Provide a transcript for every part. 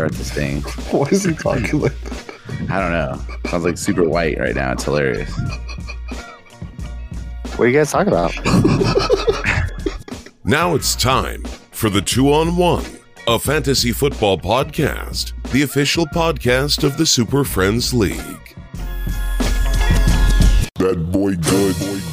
start this thing. Why is he talking like that? I don't know. Sounds like super white right now. It's hilarious. What are you guys talking about? Now it's time for the two on one, a fantasy football podcast, the official podcast of the Super Friends League. That boy good.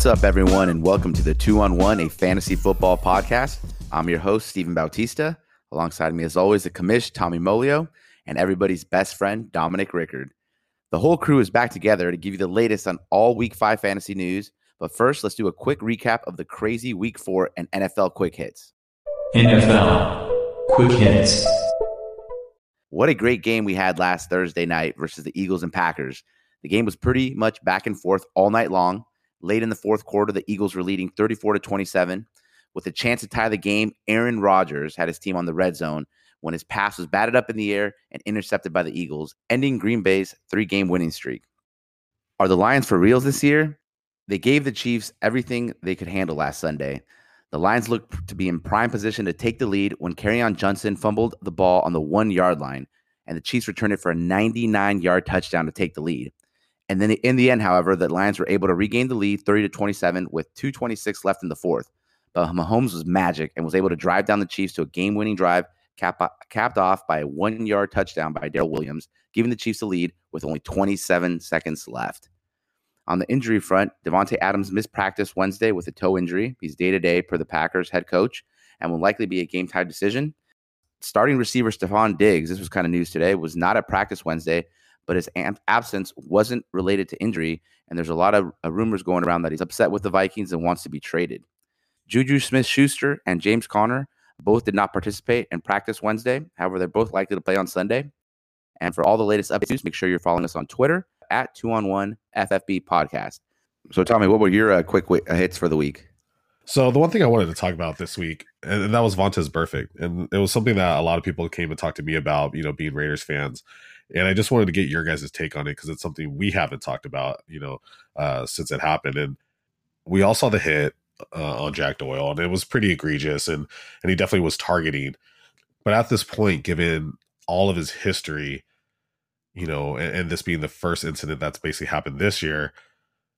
What's up, everyone, and welcome to the Two on One, a fantasy football podcast. I'm your host, Stephen Bautista. Alongside me, as always, the commish, Tommy Molio, and everybody's best friend, Dominic Rickard. The whole crew is back together to give you the latest on all Week 5 fantasy news. But first, let's do a quick recap of the crazy Week 4 and NFL quick hits. NFL Quick Hits. What a great game we had last Thursday night versus the Eagles and Packers. The game was pretty much back and forth all night long. Late in the fourth quarter, the Eagles were leading 34 to 27. With a chance to tie the game, Aaron Rodgers had his team on the red zone when his pass was batted up in the air and intercepted by the Eagles, ending Green Bay's three game winning streak. Are the Lions for reals this year? They gave the Chiefs everything they could handle last Sunday. The Lions looked to be in prime position to take the lead when on Johnson fumbled the ball on the one yard line, and the Chiefs returned it for a 99 yard touchdown to take the lead. And then in the end, however, the Lions were able to regain the lead 30 to 27 with 226 left in the fourth. But Mahomes was magic and was able to drive down the Chiefs to a game winning drive cap, capped off by a one yard touchdown by Darrel Williams, giving the Chiefs the lead with only 27 seconds left. On the injury front, Davante Adams missed practice Wednesday with a toe injury. He's day to day per the Packers head coach and will likely be a game time decision. Starting receiver Stefon Diggs, this was kind of news today, was not at practice Wednesday but his absence wasn't related to injury. And there's a lot of uh, rumors going around that he's upset with the Vikings and wants to be traded. Juju Smith Schuster and James Conner both did not participate in practice Wednesday. However, they're both likely to play on Sunday. And for all the latest updates, make sure you're following us on Twitter at 2 on 1 FFB podcast. So, Tommy, what were your uh, quick w- uh, hits for the week? So, the one thing I wanted to talk about this week, and that was Vontaze Burfict. And it was something that a lot of people came and talked to me about, you know, being Raiders fans and I just wanted to get your guys' take on it because it's something we haven't talked about, you know, uh, since it happened. And we all saw the hit uh, on Jack Doyle, and it was pretty egregious, and and he definitely was targeting. But at this point, given all of his history, you know, and, and this being the first incident that's basically happened this year,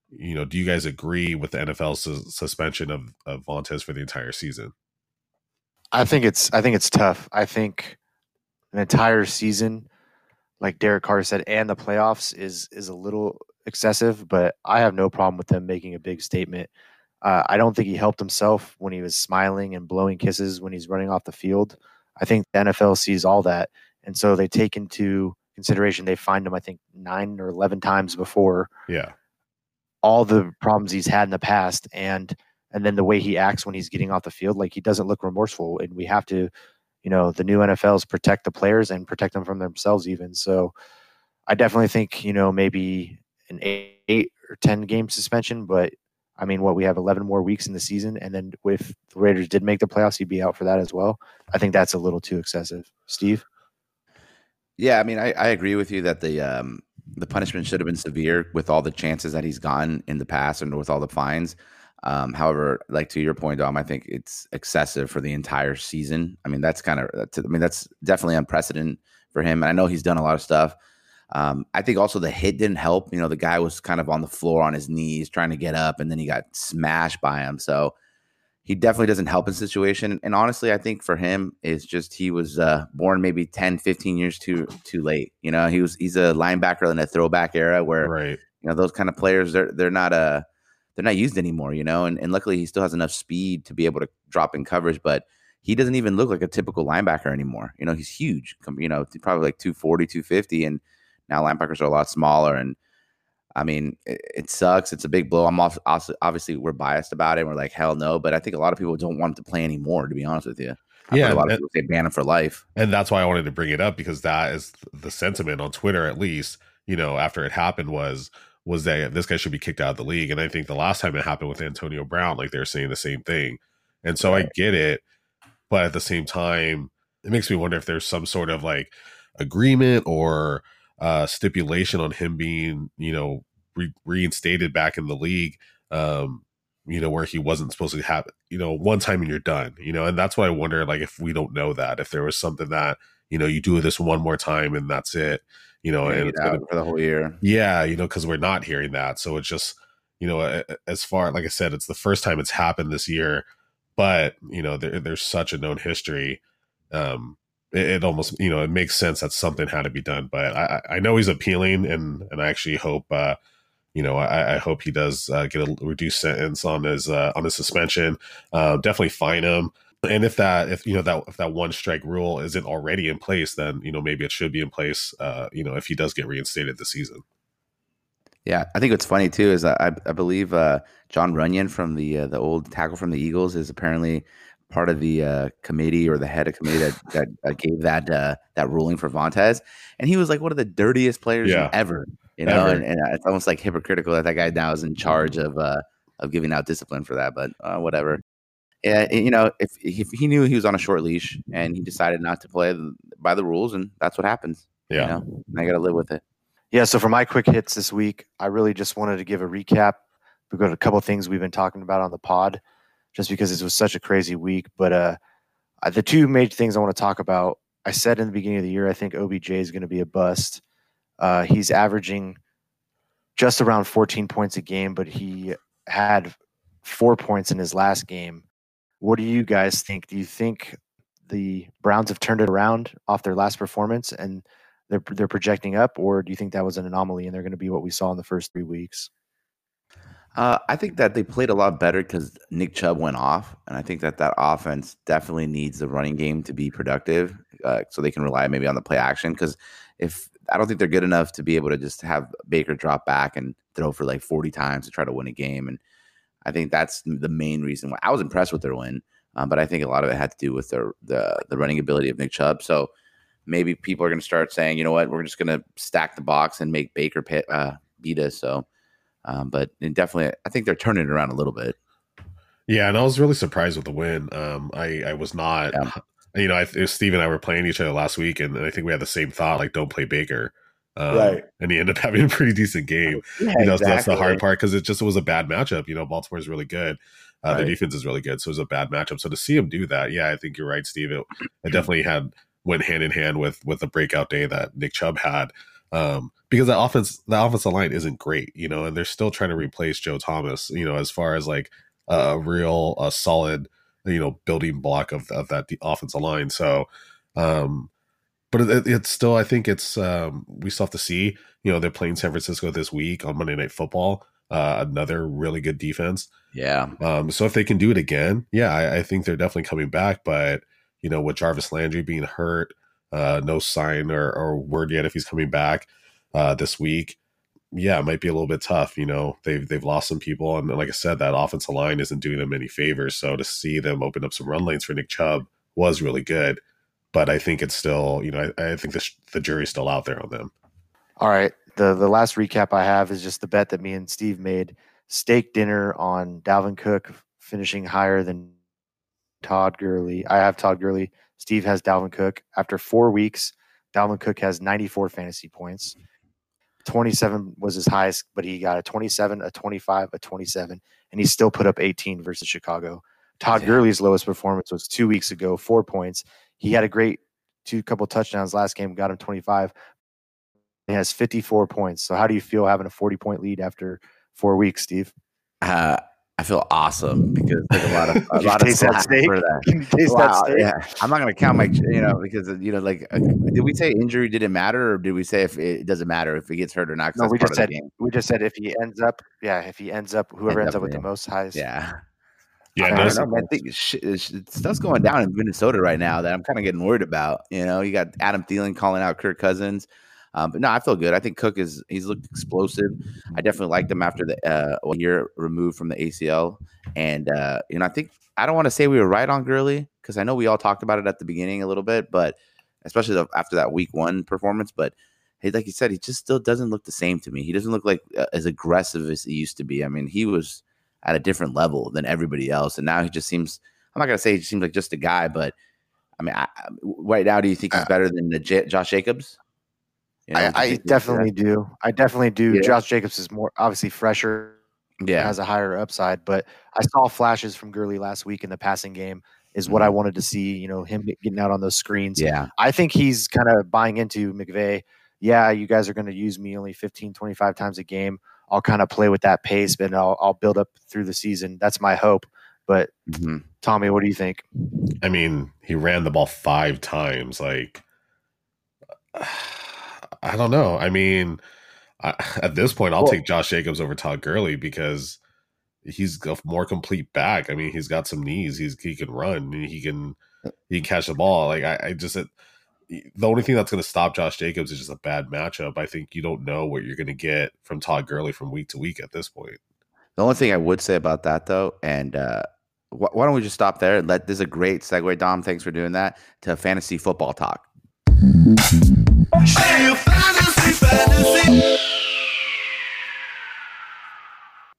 you know, do you guys agree with the NFL's su- suspension of of Vontaze for the entire season? I think it's I think it's tough. I think an entire season like Derek Carr said, and the playoffs is is a little excessive, but I have no problem with them making a big statement. Uh, I don't think he helped himself when he was smiling and blowing kisses when he's running off the field. I think the NFL sees all that, and so they take into consideration they find him. I think nine or eleven times before. Yeah. All the problems he's had in the past, and and then the way he acts when he's getting off the field, like he doesn't look remorseful, and we have to you know the new NFLs protect the players and protect them from themselves even. So I definitely think you know maybe an eight, eight or ten game suspension, but I mean, what we have 11 more weeks in the season, and then if the Raiders did make the playoffs, he'd be out for that as well. I think that's a little too excessive. Steve? Yeah, I mean, I, I agree with you that the um, the punishment should have been severe with all the chances that he's gotten in the past and with all the fines. Um, however, like to your point, Dom, I think it's excessive for the entire season. I mean, that's kind of, I mean, that's definitely unprecedented for him. And I know he's done a lot of stuff. Um, I think also the hit didn't help. You know, the guy was kind of on the floor on his knees trying to get up, and then he got smashed by him. So he definitely doesn't help in situation. And honestly, I think for him it's just he was uh, born maybe 10, 15 years too too late. You know, he was he's a linebacker in a throwback era where right. you know those kind of players they're they're not a uh, they're not used anymore, you know. And, and luckily, he still has enough speed to be able to drop in coverage, but he doesn't even look like a typical linebacker anymore. You know, he's huge, you know, probably like 240, 250. And now linebackers are a lot smaller. And I mean, it, it sucks. It's a big blow. I'm also, obviously, we're biased about it. And We're like, hell no. But I think a lot of people don't want him to play anymore, to be honest with you. I yeah, a lot of people say ban him for life, and that's why I wanted to bring it up because that is the sentiment on Twitter, at least. You know, after it happened, was was that this guy should be kicked out of the league. And I think the last time it happened with Antonio Brown, like they're saying the same thing. And so. I get it. But at the same time, it makes me wonder if there's some sort of like agreement or uh, stipulation on him being, you know, re- reinstated back in the league. Um, you know, where he wasn't supposed to have, you know, one time and you're done, you know, and that's why I wonder, like, if we don't know that, if there was something that, you know, you do this one more time and that's it, you know, Yeah, and it's gonna, for the whole year. yeah, you know, because we're not hearing that. So it's just, you know, as far, like I said, it's the first time it's happened this year, but, you know, there, there's such a known history. Um, it, it almost, you know, it makes sense that something had to be done. But I, I I know he's appealing and, and I actually hope, uh, you know, I, I hope he does uh, get a reduced sentence on his uh, on his suspension. Uh, definitely fine him. And if that, if you know that if that one strike rule isn't already in place, then you know maybe it should be in place. Uh, you know, if he does get reinstated this season. Yeah, I think what's funny too is I, I believe uh, Jon Runyan from the uh, the old tackle from the Eagles is apparently part of the uh, committee or the head of committee that, that uh, gave that uh, that ruling for Vontaze, and he was like one of the dirtiest players Yeah. ever. You know, Ever. and, and it's almost like hypocritical that that guy now is in charge of uh, of giving out discipline for that. But uh, whatever. Yeah, you know, if if he knew he was on a short leash and he decided not to play by the rules, and that's what happens. Yeah. You know, and I got to live with it. Yeah, so for my quick hits this week, I really just wanted to give a recap. We've got a couple of things we've been talking about on the pod, just because it was such a crazy week. But uh, uh, the two major things I want to talk about, I said in the beginning of the year, I think OBJ is going to be a bust. Uh, he's averaging just around 14 points a game, but he had four points in his last game. What do you guys think? Do you think the Browns have turned it around off their last performance and they're they're projecting up, or do you think that was an anomaly and they're going to be what we saw in the first three weeks? Uh, I think that they played a lot better because Nick Chubb went off, and I think that that offense definitely needs the running game to be productive, uh, so they can rely maybe on the play action. Because if I don't think they're good enough to be able to just have Baker drop back and throw for like forty times to try to win a game, and I think that's the main reason why I was impressed with their win. Um, but I think a lot of it had to do with their the the running ability of Nick Chubb. So maybe people are going to start saying, you know what, we're just going to stack the box and make Baker pit, uh, beat us. So. Um, but it definitely, I think they're turning it around a little bit. Yeah, and I was really surprised with the win. Um, I I was not. Yeah. You know, I, Steve and I were playing each other last week, and I think we had the same thought, like don't play Baker. Um, Right. And he ended up having a pretty decent game. Yeah, you know, so that's the hard part because it just was a bad matchup. You know, Baltimore's really good. Uh, The Right. defense is really good, so it was a bad matchup. So to see him do that, yeah, I think you're right, Steve. It, it definitely had went hand in hand with with the breakout day that Nick Chubb had. Um, because the offense, the offensive line isn't great, you know, and they're still trying to replace Joe Thomas, you know, as far as like a real, a solid, you know, building block of of that the offensive line. So, um, but it, it's still, I think it's um, we still have to see. You know, they're playing San Francisco this week on Monday Night Football. Uh, another really good defense. Yeah. Um, so if they can do it again, yeah, I, I think they're definitely coming back. But you know, with Jarvis Landry being hurt, uh, no sign or, or word yet if he's coming back uh, this week. Yeah, it might be a little bit tough. You know, they've they've lost some people, and like I said, that offensive line isn't doing them any favors. So to see them open up some run lanes for Nick Chubb was really good. But I think it's still, you know, I, I think the sh- the jury's still out there on them. All right. The the last recap I have is just the bet that me and Steve made. Steak dinner on Dalvin Cook finishing higher than Todd Gurley. I have Todd Gurley. Steve has Dalvin Cook. After four weeks, Dalvin Cook has 94 fantasy points. 27 was his highest, but he got a 27, a 25, a 27, and he still put up 18 versus Chicago. Todd Yeah. Gurley's lowest performance was two weeks ago, four points. He had a great two couple touchdowns last game, got him 25. He has 54 points. So how do you feel having a 40 point lead after four weeks, Steve? Uh, I feel awesome because there's a lot of a lot of taste that slack steak? for that. Taste that steak? yeah, I'm not gonna count my, you know, because you know, like, uh, did we say injury didn't matter, or did we say if it doesn't matter if he gets hurt or not? No, we just said we just said if he ends up, yeah, if he ends up, whoever Ends ends up, up with the most highest, Yeah, Yeah, I know. I think stuff's going down in Minnesota right now that I'm kind of getting worried about. You know, you got Adam Thielen calling out Kirk Cousins. Um, but no, I feel good. I think Cook is he's looked explosive. I definitely liked him after the uh, year removed from the ACL, and uh, you know I think I don't want to say we were right on Gurley because I know we all talked about it at the beginning a little bit, but especially the, after that Week One performance. But he, like you said, he just still doesn't look the same to me. He doesn't look like uh, as aggressive as he used to be. I mean, he was at a different level than everybody else, and now he just seems. I'm not gonna say he seems like just a guy, but I mean, I, right now, do you think he's Uh, better than the J- Josh Jacobs? You know, I, I definitely do. I definitely do. Yeah. Josh Jacobs is more obviously fresher, yeah. has a higher upside, but I saw flashes from Gurley last week in the passing game. Is what I wanted to see. You know, him getting out on those screens. Mm-hmm. Yeah. I think he's kind of buying into McVay. Yeah, you guys are going to use me only 15, 25 times a game. I'll kind of play with that pace, but I'll, I'll build up through the season. That's my hope. But Mhm. Tommy, what do you think? I mean, he ran the ball five times. Like, I don't know. I mean, I, at this point, I'll Well- take Josh Jacobs over Todd Gurley because he's a more complete back. I mean, he's got some knees. He's he can run. He can he can catch the ball. Like I, I just it, the only thing that's going to stop Josh Jacobs is just a bad matchup. I think you don't know what you're going to get from Todd Gurley from week to week at this point. The only thing I would say about that, though, and uh, wh- why don't we just stop there? Let this is a great segue, Dom. Thanks for doing that to fantasy football talk.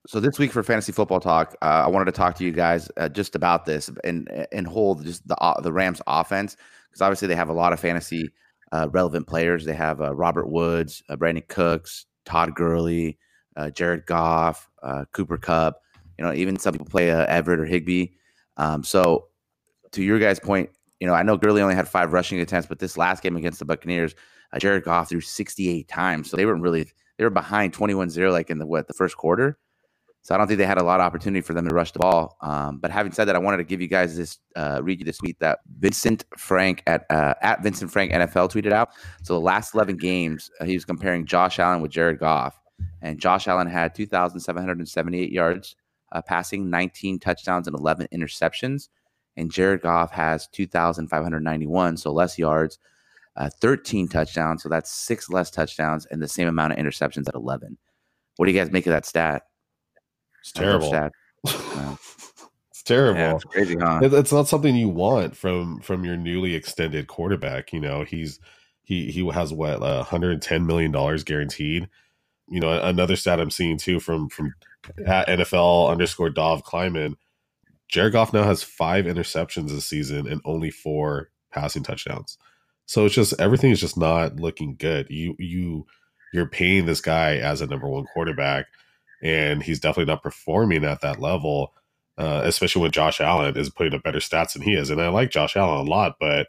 So this week for fantasy football talk, uh, I wanted to talk to you guys uh, just about this and and hold just the uh, the Rams offense because obviously they have a lot of fantasy uh, relevant players. They have uh, Robert Woods, uh, Brandin Cooks, Todd Gurley, uh, Jared Goff, uh, Cooper Kupp. You know, even some people play uh, Everett or Higbee. Um, so to your guys' point, you know, I know Gurley only had five rushing attempts, but this last game against the Buccaneers, Jared Goff threw 68 times. So they weren't really they were behind 21-0 like in the what the first quarter. So I don't think they had a lot of opportunity for them to rush the ball. Um, but having said that, I wanted to give you guys this uh, read you this tweet that Vincent Frank at uh, at Vincent Frank NFL tweeted out. So the last 11 games, uh, he was comparing Josh Allen with Jared Goff, and Josh Allen had 2,778 yards uh, passing, 19 touchdowns, and 11 interceptions. And Jared Goff has 2,591, so less yards, uh, 13 touchdowns, so that's six less touchdowns, and the same amount of interceptions at 11. What do you guys make of that stat? It's terrible. stat? it's terrible. Yeah, it's crazy, huh? It's not something you want from from your newly extended quarterback. You know, he's he he has what uh, 110 million dollars guaranteed. You know, another stat I'm seeing too from from at NFL underscore Dov Kleiman. Jared Goff now has five interceptions this season and only four passing touchdowns. So it's just everything is just not looking good. You you you're paying this guy as a number one quarterback, and he's definitely not performing at that level uh, especially when Josh Allen is putting up better stats than he is. And I like Josh Allen a lot, but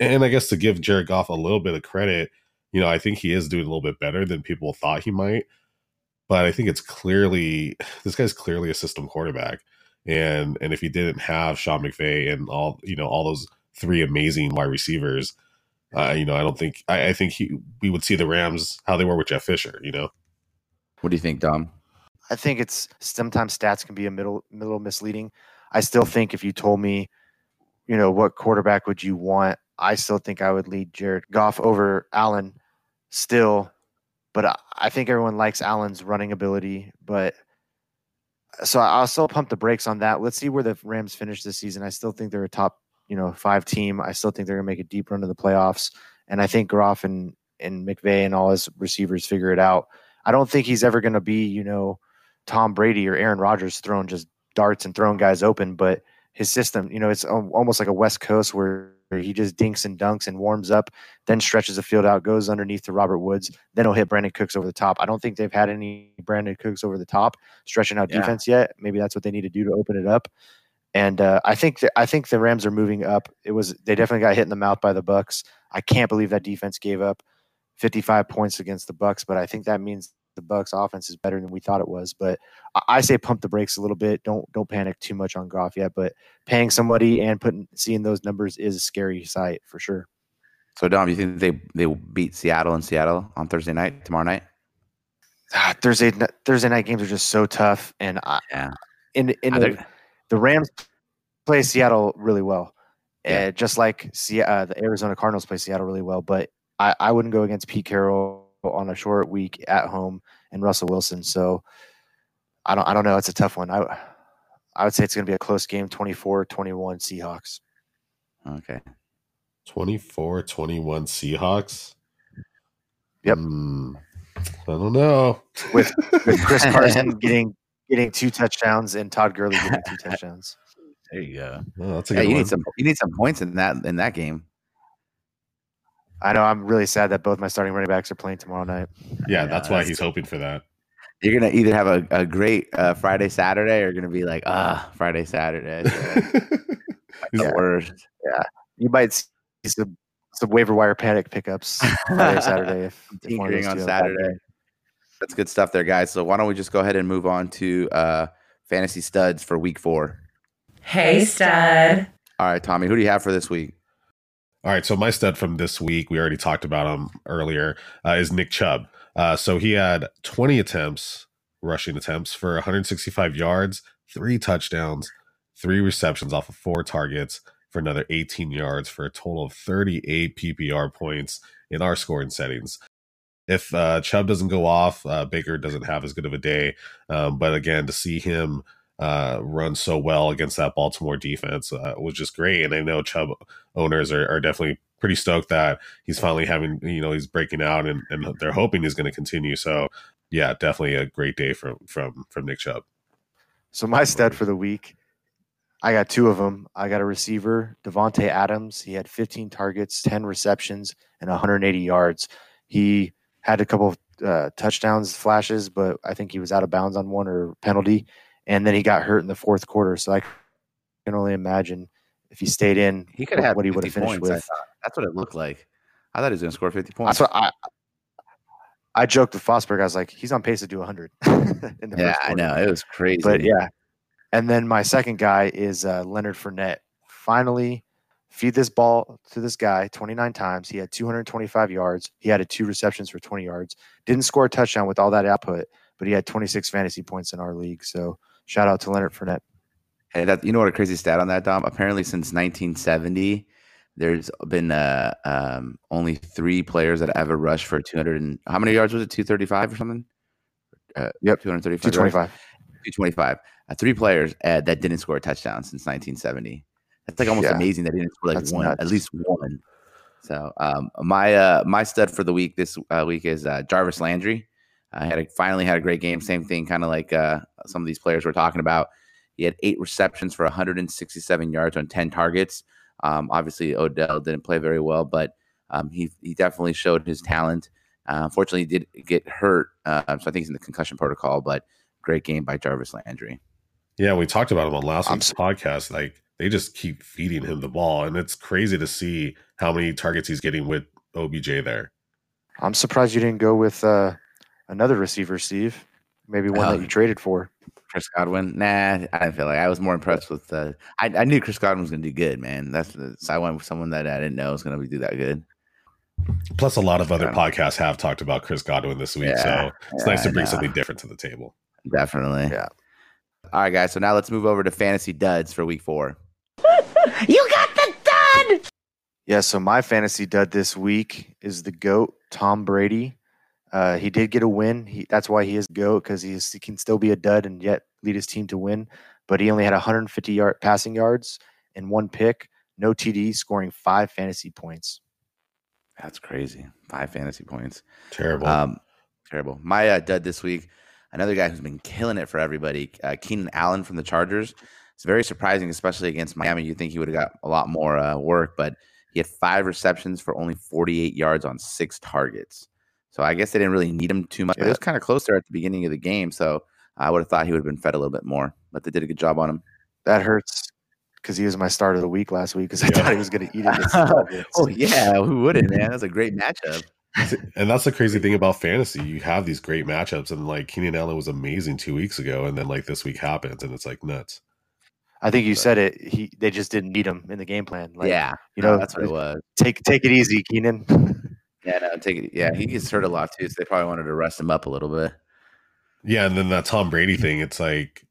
and I guess to give Jared Goff a little bit of credit, you know, I think he is doing a little bit better than people thought he might. But I think it's clearly this guy's clearly a system quarterback, and and if he didn't have Sean McVay and all you know all those three amazing wide receivers, uh, you know, I don't think I, I think he we would see the Rams how they were with Jeff Fisher. You know, What do you think, Dom? I think it's sometimes stats can be a middle middle misleading. I still think if you told me, you know, what quarterback would you want, I still think I would lead Jared Goff over Allen still. But I, I think everyone likes Allen's running ability. But so I'll still pump the brakes on that. Let's see where the Rams finish this season. I still think they're a top, you know, five team. I still think they're gonna make a deep run to the playoffs. And I think Goff and and McVay and all his receivers figure it out. I don't think he's ever gonna be, you know, Tom Brady or Aaron Rodgers throwing just darts and throwing guys open, but his system, you know, it's almost like a West Coast where he just dinks and dunks and warms up, then stretches the field out, goes underneath to Robert Woods, then he'll hit Brandin Cooks over the top. I don't think they've had any Brandin Cooks over the top stretching out Yeah. defense yet. Maybe that's what they need to do to open it up. And uh, I think that I think the Rams are moving up. It was they definitely got hit in the mouth by the Bucks. I can't believe that defense gave up 55 points against the Bucks, but I think that means the Bucks offense is better than we thought it was. But I- say pump the brakes a little bit. Don't don't panic too much on Goff yet. But paying somebody and putting seeing those numbers is a scary sight for sure. So, Dom, you think they they will beat Seattle in Seattle on Thursday night, tomorrow night? Ah, Thursday Thursday night games are just so tough, and I, Yeah. in in the, the Rams play Seattle really well, Yeah. uh, just like uh, the Arizona Cardinals play Seattle really well. But I, I wouldn't go against Pete Carroll on a short week at home and Russell Wilson. So I don't I don't know. It's a tough one. I I would say it's going to be a close game, 24-21 Seahawks. Okay. 24 21 Seahawks. Yep. Hmm, I don't know. With with Chris Carson getting getting two touchdowns and Todd Gurley getting two touchdowns. There you go. Oh, that's a Yeah, good you one. need some. You need some points in that in that game. I know I'm really sad that both my starting running backs are playing tomorrow night. yeah, I that's why that's- he's hoping for that. You're gonna either have a, a great uh, Friday Saturday, or you're gonna be like, ah, Friday Saturday. He's- the worst. Yeah, you might see some some waiver wire panic pickups Friday Saturday if, if Tinkering on two have a bad Saturday. game. That's good stuff there, guys. So why don't we just go ahead and move on to uh, fantasy studs for week four? Hey, stud. All right, Tommy, who do you have for this week? All right, so my stud from this week, we already talked about him earlier, uh, is Nick Chubb. Uh, so he had 20 attempts, rushing attempts for 165 yards, three touchdowns, three receptions off of four targets for another 18 yards for a total of 38 PPR points in our scoring settings. If uh, Chubb doesn't go off, uh, Baker doesn't have as good of a day. Um, but again, to see him uh, run so well against that Baltimore defense uh, was just great. And I know Chubb owners are, are definitely pretty stoked that he's finally having, you know, he's breaking out and, and they're hoping he's going to continue. So yeah, definitely a great day from, from, from Nick Chubb. So my stud for the week, I got two of them. I got a receiver, Davante Adams. He had 15 targets, 10 receptions, and 180 yards. He had a couple of uh, touchdowns flashes, but I think he was out of bounds on one or penalty, and then he got hurt in the fourth quarter. So I can only imagine if he stayed in, He could have what he would have finished points. With. That's what it looked like. I thought he was going to score 50 points. That's what I. I joked with Fosberg. I was like, he's on pace to do 100. in the yeah, I know. It was crazy. But yeah. And then my second guy is uh, Leonard Fournette. Finally, feed this ball to this guy 29 times. He had 225 yards. He had two receptions for 20 yards. Didn't score a touchdown with all that output, but he had 26 fantasy points in our league. So shout out to Leonard Fournette. Hey, that you know what a crazy stat on that, Dom? Apparently, since 1970, there's been uh, um, only three players that ever rushed for 200 and how many yards was it? 235 or something? Uh, Yep. 235. yards? 225. 225. Uh, three players uh, that didn't score a touchdown since 1970. That's like almost Yeah. amazing that he didn't score like That's one, at least one. So um, my uh, my stud for the week this uh, week is uh, Jarvis Landry. I had a, finally had a great game. Same thing, kind of like uh, some of these players we're talking about. He had eight receptions for 167 yards on 10 targets. Um, obviously, Odell didn't play very well, but um, he he definitely showed his talent. Uh, unfortunately, he did get hurt, uh, so I think he's in the concussion protocol. But great game by Jarvis Landry. Yeah, we talked about him on last week's podcast. Like they just keep feeding him the ball, and it's crazy to see how many targets he's getting with OBJ there. I'm surprised you didn't go with uh, another receiver, Steve. Maybe one Oh. that you traded for. Chris Godwin, nah, I didn't feel like I was more impressed with. Uh, I, I knew Chris Godwin was going to do good, man. That's the, so I went with someone that I didn't know was going to do that good. Plus, a lot of other podcasts have talked about Chris Godwin this week, Yeah, so it's yeah, nice to bring something different to the table. Definitely. Yeah. All right, guys. So now let's move over to fantasy duds for week four. You got the dud! Yeah, so my fantasy dud this week is the GOAT, Tom Brady. Uh, he did get a win. He, that's why he is GOAT because he, he can still be a dud and yet lead his team to win. But he only had 150 yard passing yards and one pick, no TD, scoring five fantasy points. That's crazy. Five fantasy points. Terrible. Um, terrible. My uh, dud this week, another guy who's been killing it for everybody, uh, Keenan Allen from the Chargers. It's very surprising, especially against Miami. You'd think he would have got a lot more uh, work, but he had five receptions for only 48 yards on six targets. So I guess they didn't really need him too much. It was kind of close there at the beginning of the game, so I would have thought he would have been fed a little bit more, but they did a good job on him. That hurts because he was my start of the week last week because I Yeah. thought he was going to eat it. against the Dolphins. oh yeah, who wouldn't, man? That's a great matchup. and that's the crazy thing about fantasy. You have these great matchups, and like Keenan Allen was amazing two weeks ago, and then like this week happens, and it's like nuts. I think you said it. He they just didn't need him in the game plan. Like, yeah, you no, know, that's what it was. take take it easy, Keenan. Yeah, no, take it. Yeah, he gets hurt a lot too, so they probably wanted to rest him up a little bit. Yeah, and then that Tom Brady thing, it's like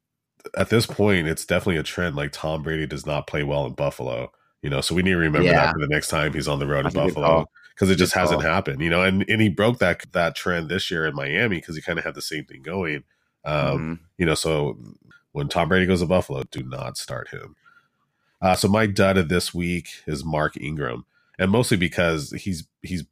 at this point, it's definitely a trend. Like Tom Brady does not play well in Buffalo, you know, so we need to remember Yeah. that for the next time he's on the road in That's a good Buffalo because it just hasn't happened, you know. And and he broke that that trend this year in Miami because he kind of had the same thing going. Um, Mhm. you know, so when Tom Brady goes to Buffalo, do not start him. Uh, so my dud of this week is Mark Ingram, and mostly because he's he's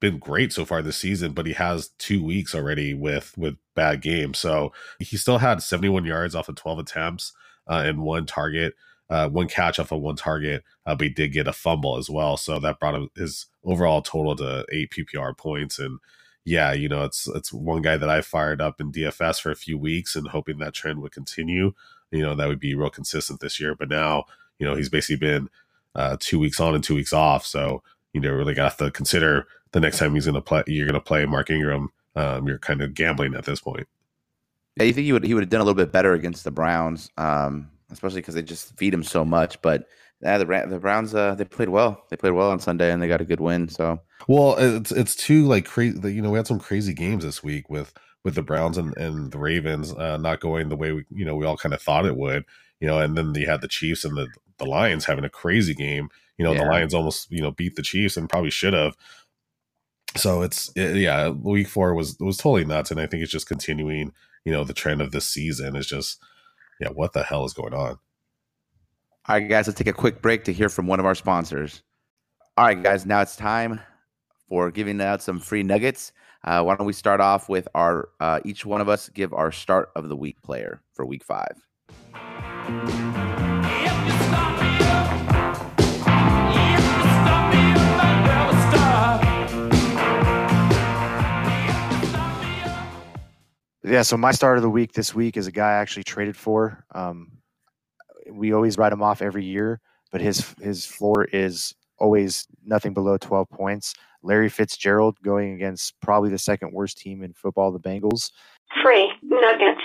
been great so far this season, but he has two weeks already with with bad games. So he still had 71 yards off of 12 attempts uh, and one target. uh, one catch off of one target, uh, but he did get a fumble as well. So that brought him his overall total to eight PPR points. And yeah, you know, it's it's one guy that I fired up in DFS for a few weeks and hoping that trend would continue. You know, that would be real consistent this year. But now, you know, he's basically been uh, two weeks on and two weeks off. So you know, really got to consider the next time he's going to play. You're going to play Mark Ingram. Um, you're kind of gambling at this point. Yeah, you think he would he would have done a little bit better against the Browns, um, especially because they just feed him so much. But yeah, the the Browns uh, they played well. They played well on Sunday and they got a good win. So well, it's it's two like crazy. You know, we had some crazy games this week with with the Browns and, and the Ravens uh, not going the way we you know we all kind of thought it would. You know, and then you had the Chiefs and the the Lions having a crazy game. You know, yeah. the Lions almost you know beat the Chiefs and probably should have. So it's it, yeah, week four was was totally nuts, and I think it's just continuing. You know, the trend of this season is just yeah, what the hell is going on? All right, guys, let's take a quick break to hear from one of our sponsors. All right, guys, now it's time for giving out some free nuggets. Uh, why don't we start off with our uh, each one of us give our start of the week player for week five. Yeah, so my start of the week this week is a guy I actually traded for. Um, we always write him off every year, but his his floor is always nothing below 12 points. Larry Fitzgerald going against probably the second worst team in football, the Bengals. Free nuggets.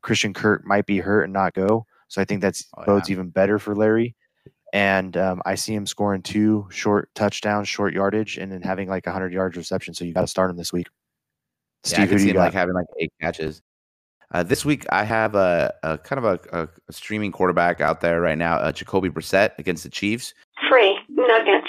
Christian Kirk might be hurt and not go, so I think that's oh, bodes yeah. even better for Larry. And um, I see him scoring two short touchdowns, short yardage, and then having like 100 yards reception. So you got to start him this week. Steve, yeah, I can see him like having like eight catches. Uh, this week, I have a, a kind of a, a, streaming quarterback out there right now, uh, Jacoby Brissett against the Chiefs. Free nuggets.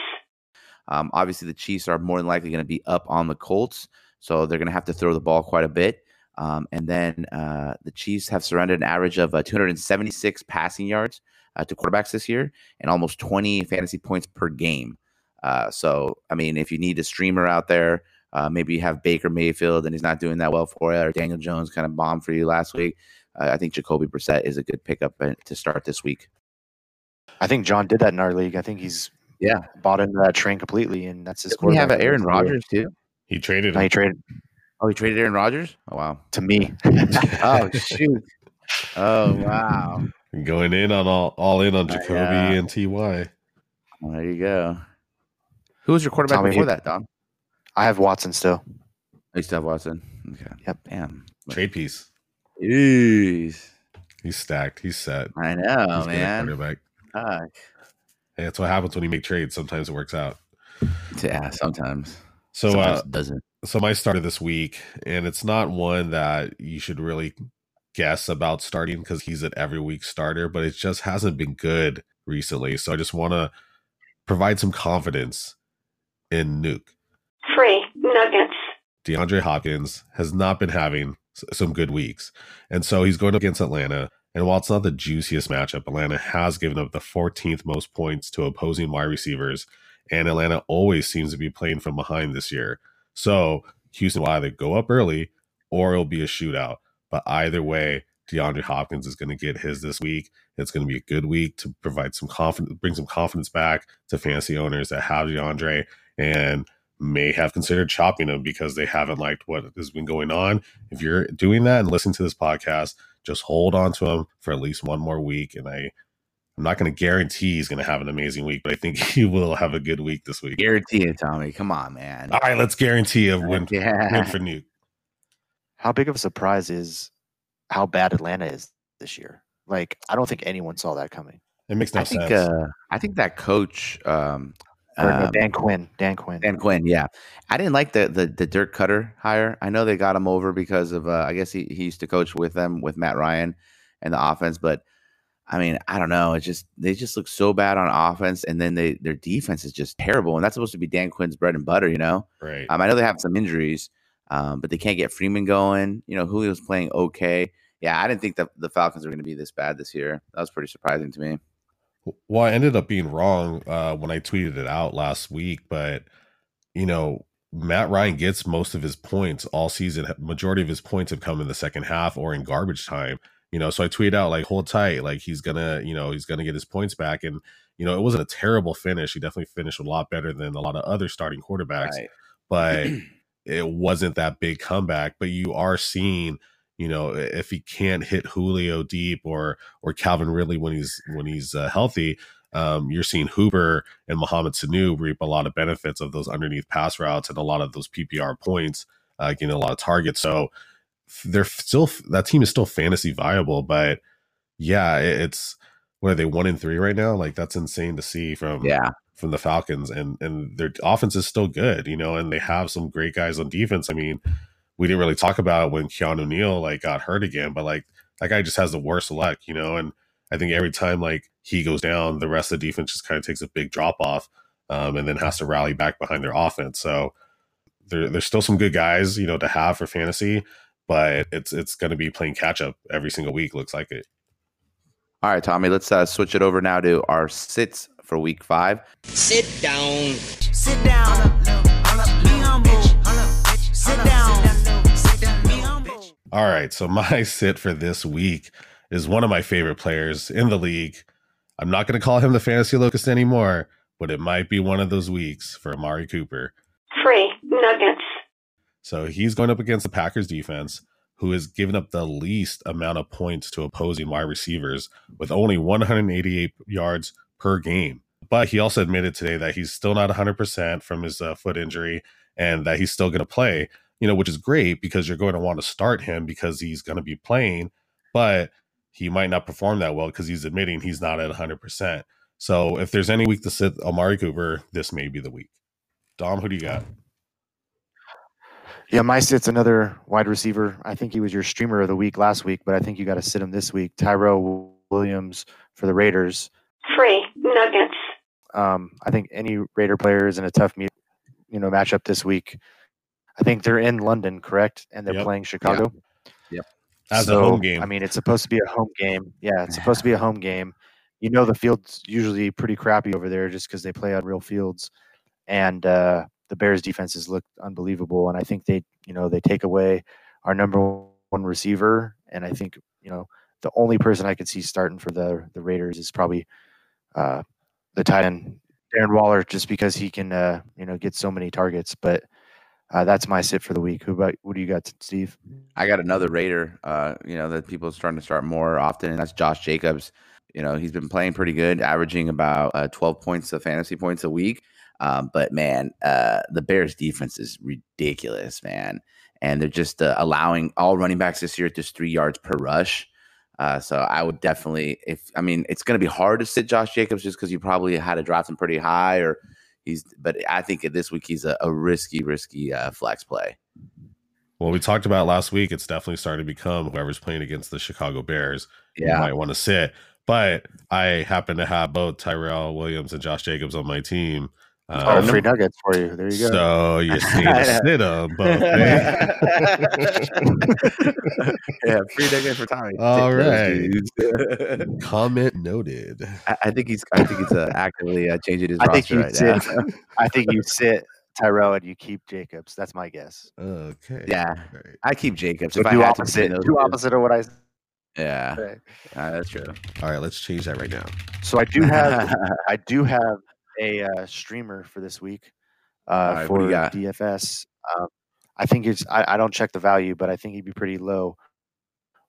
Um, obviously, the Chiefs are more than likely going to be up on the Colts, so they're going to have to throw the ball quite a bit. Um, and then uh, the Chiefs have surrendered an average of uh, 276 passing yards uh, to quarterbacks this year and almost 20 fantasy points per game. Uh, so, I mean, if you need a streamer out there, uh, maybe you have Baker Mayfield and he's not doing that well for you, or Daniel Jones kind of bombed for you last week. Uh, I think Jacoby Brissett is a good pickup uh, to start this week. I think John did that in our league. I think he's yeah bought into that train completely, and that's his. We have Aaron Rodgers too. He traded. No, he traded. Oh, he traded Aaron Rodgers. Oh wow. To me. oh shoot. Oh wow. Going in on all all in on Jacoby uh, yeah. and Ty. Well, there you go. Who was your quarterback Tommy before that, Don? I have Watson still. You still have Watson? Okay. Yep. Damn. Trade piece. Jeez. He's stacked. He's set. I know, He's man. Quarterback. Fuck. Hey, that's what happens when you make trades. Sometimes it works out. Yeah, sometimes. So uh, sometimes uh, doesn't. So my start of this week, and it's not one that you should really guess about starting because he's an every week starter, but it just hasn't been good recently. So I just want to provide some confidence in Nuk free nuggets. DeAndre Hopkins has not been having some good weeks. And so he's going against Atlanta. And while it's not the juiciest matchup, Atlanta has given up the 14th most points to opposing wide receivers. And Atlanta always seems to be playing from behind this year. So Houston will either go up early or it'll be a shootout. But either way, DeAndre Hopkins is going to get his this week. It's going to be a good week to provide some confidence, bring some confidence back to fantasy owners that have DeAndre. And may have considered chopping him because they haven't liked what has been going on. If you're doing that and listening to this podcast, just hold on to him for at least one more week. And I, I'm not going to guarantee he's going to have an amazing week, but I think he will have a good week this week. Guarantee it, Tommy. Come on, man. All right, let's guarantee a win, yeah. win for Nuk. How big of a surprise is how bad Atlanta is this year? Like, I don't think anyone saw that coming. It makes no I sense. Think, uh, I think that coach, um, um, Dan Quinn. Dan Quinn. Dan Quinn. Yeah, I didn't like the the, the Dirk Koetter hire. I know they got him over because of uh, I guess he, he used to coach with them with Matt Ryan and the offense, but I mean I don't know. It's just they just look so bad on offense, and then they their defense is just terrible, and that's supposed to be Dan Quinn's bread and butter, you know. Right. Um, I know they have some injuries, um, but they can't get Freeman going. You know, Julio's playing okay. Yeah, I didn't think that the Falcons were going to be this bad this year. That was pretty surprising to me. Well, I ended up being wrong uh, when I tweeted it out last week, but you know, Matt Ryan gets most of his points all season. Majority of his points have come in the second half or in garbage time. You know, so I tweet out like hold tight, like he's gonna, you know, he's gonna get his points back. And, you know, it wasn't a terrible finish. He definitely finished a lot better than a lot of other starting quarterbacks, Right. but it wasn't that big comeback. But you are seeing, you know, if he can't hit Julio deep or or Calvin Ridley when he's when he's uh, healthy, um, you're seeing Hooper and Mohamed Sanu reap a lot of benefits of those underneath pass routes and a lot of those PPR points, uh, getting a lot of targets. So they're still that team is still fantasy viable, but yeah, it's what are they one in three right now? Like that's insane to see from Yeah. from the Falcons, and and their offense is still good, you know, and they have some great guys on defense. I mean, we didn't really talk about when Keanu Neal like got hurt again, but like that guy just has the worst luck, you know, and I think every time like he goes down, the rest of the defense just kind of takes a big drop off, um, and then has to rally back behind their offense. So there, there's still some good guys, you know, to have for fantasy, but it's it's going to be playing catch up every single week. Looks like it. All right, Tommy, let's uh, switch it over now to our sits for week five. Sit down. Sit down. All right, so my sit for this week is one of my favorite players in the league. I'm not going to call him the fantasy locust anymore, but it might be one of those weeks for Amari Cooper. Free nuggets. So he's going up against the Packers defense, who has given up the least amount of points to opposing wide receivers with only 188 yards per game. But he also admitted today that he's still not 100% from his uh, foot injury and that he's still going to play, you know, which is great because you're going to want to start him because he's going to be playing, but he might not perform that well because he's admitting he's not at 100%. So if there's any week to sit Amari Cooper, this may be the week. Dom, who do you got? Yeah, my sit's another wide receiver. I think he was your streamer of the week last week, but I think you got to sit him this week. Tyrell Williams for the Raiders. Free nuggets. Um, I think any Raider player is in a tough, me- you know, matchup this week. I think they're in London, correct, and they're Yep. playing Chicago. Yep. As So, a home game. I mean, it's supposed to be a home game. Yeah, it's supposed to be a home game. You know, the field's usually pretty crappy over there just because they play on real fields, and uh, the Bears' defenses look unbelievable. And I think they, you know, they take away our number one receiver, and I think you know the only person I could see starting for the the Raiders is probably uh, the tight end Darren Waller, just because he can, uh, you know, get so many targets. But uh, that's my sit for the week. Who about what do you got, Steve? I got another Raider, uh, you know, that people are starting to start more often, and that's Josh Jacobs. You know, he's been playing pretty good, averaging about uh, 12 points of fantasy points a week. Um, but man, uh, the Bears defense is ridiculous, man. And they're just uh, allowing all running backs this year just three yards per rush. Uh, so I would definitely, if I mean, it's going to be hard to sit Josh Jacobs just because you probably had to draft him pretty high, or he's. But I think this week he's a, a risky, risky uh, flex play. Well, we talked about last week. It's definitely starting to become whoever's playing against the Chicago Bears. You Yeah, might want to sit. But I happen to have both Tyrell Williams and Josh Jacobs on my team. Um, Oh, free nuggets for you. There you go. so you see to sit them both. eh? yeah, free nugget for Tommy. All Take right. Comment noted. I, I think he's. I think he's uh, actively uh, changing his I think roster you right sit. now. I think you sit Tyrell and you keep Jacobs. That's my guess. Okay. Yeah. All right. I keep Jacobs. So if I do had opposite. between those Do opposite of what I Yeah, say. uh, that's true. All right. Let's change that right now. So I do have. I do have a uh, streamer for this week uh, right, for? DFS. Um, I think it's. I, I don't check the value, but I think he'd be pretty low.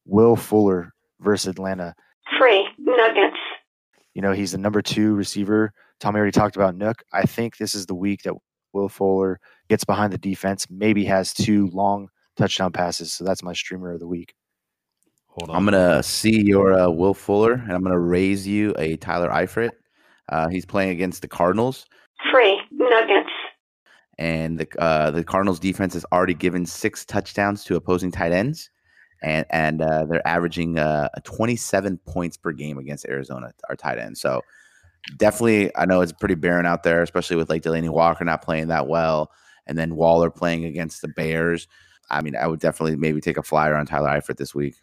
Will Fuller versus Atlanta. Free nuggets. You know, he's the number two receiver. Tommy already talked about Nuk. I think this is the week that Will Fuller gets behind the defense, maybe has two long touchdown passes. So that's my streamer of the week. Hold on. I'm gonna see your uh, Will Fuller, and I'm gonna raise you a Tyler Eifert. Uh, he's playing against the Cardinals, Free nuggets. and the uh, the Cardinals defense has already given six touchdowns to opposing tight ends, and and uh, they're averaging uh, 27 points per game against Arizona, our tight end. So definitely, I know it's pretty barren out there, especially with like Delanie Walker not playing that well, and then Waller playing against the Bears. I mean, I would definitely maybe take a flyer on Tyler Eifert this week.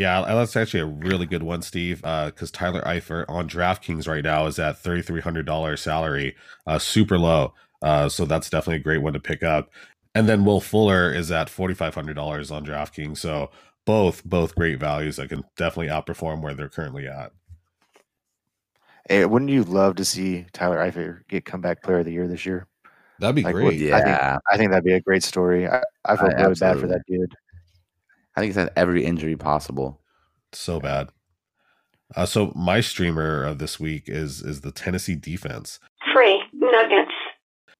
Yeah, that's actually a really good one, Steve. Because Tyler Eifert on DraftKings right now is at thirty three hundred dollars salary, uh, super low. Uh, so that's definitely a great one to pick up. And then Will Fuller is at forty five hundred dollars on DraftKings. So both both great values that can definitely outperform where they're currently at. Hey, wouldn't you love to see Tyler Eifert get comeback player of the year this year? That'd be Like, great. what- Yeah, I think I think that'd be a great story. I, I feel I- really bad for that dude. I think he's had every injury possible. so bad. Uh, so my streamer of this week is is the Tennessee defense. Free nuggets.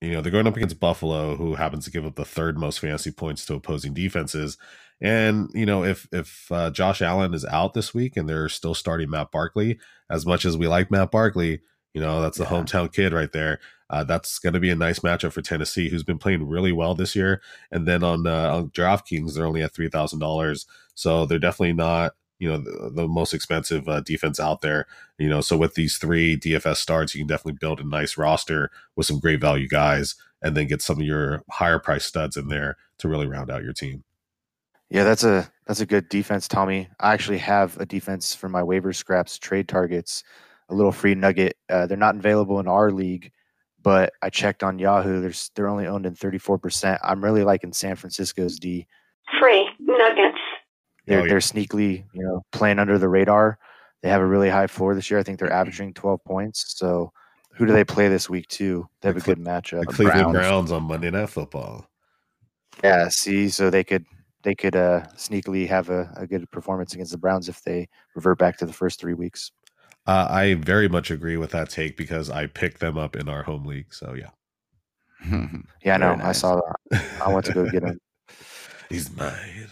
You know, they're going up against Buffalo, who happens to give up the third most fantasy points to opposing defenses. And you know, if if uh, Josh Allen is out this week and they're still starting Matt Barkley, as much as we like Matt Barkley, you know that's the Yeah. hometown kid right there. Uh, that's going to be a nice matchup for Tennessee, who's been playing really well this year. And then on uh, on DraftKings, they're only at three thousand dollars, so they're definitely not you know the, the most expensive uh, defense out there. You know, so with these three DFS starts, you can definitely build a nice roster with some great value guys, and then get some of your higher price studs in there to really round out your team. Yeah, that's a that's a good defense, Tommy. I actually have a defense for my waiver scraps trade targets, a little free nugget. Uh, they're not available in our league, but I checked on Yahoo. There's they're only owned in 34%. I'm really liking San Francisco's D. Free nuggets. They're Oh, yeah. they're sneakily, you know, playing under the radar. They have a really high floor this year. I think they're averaging 12 points. So who do they play this week too? They have a The Cle- good matchup. The Cleveland Browns. Browns on Monday Night Football. Yeah, see, so they could they could uh sneakily have a, a good performance against the Browns if they revert back to the first three weeks. Uh, I very much agree with that take because I picked them up in our home league. So yeah, Yeah, I know. Very I saw that. I went to go get him. He's mine.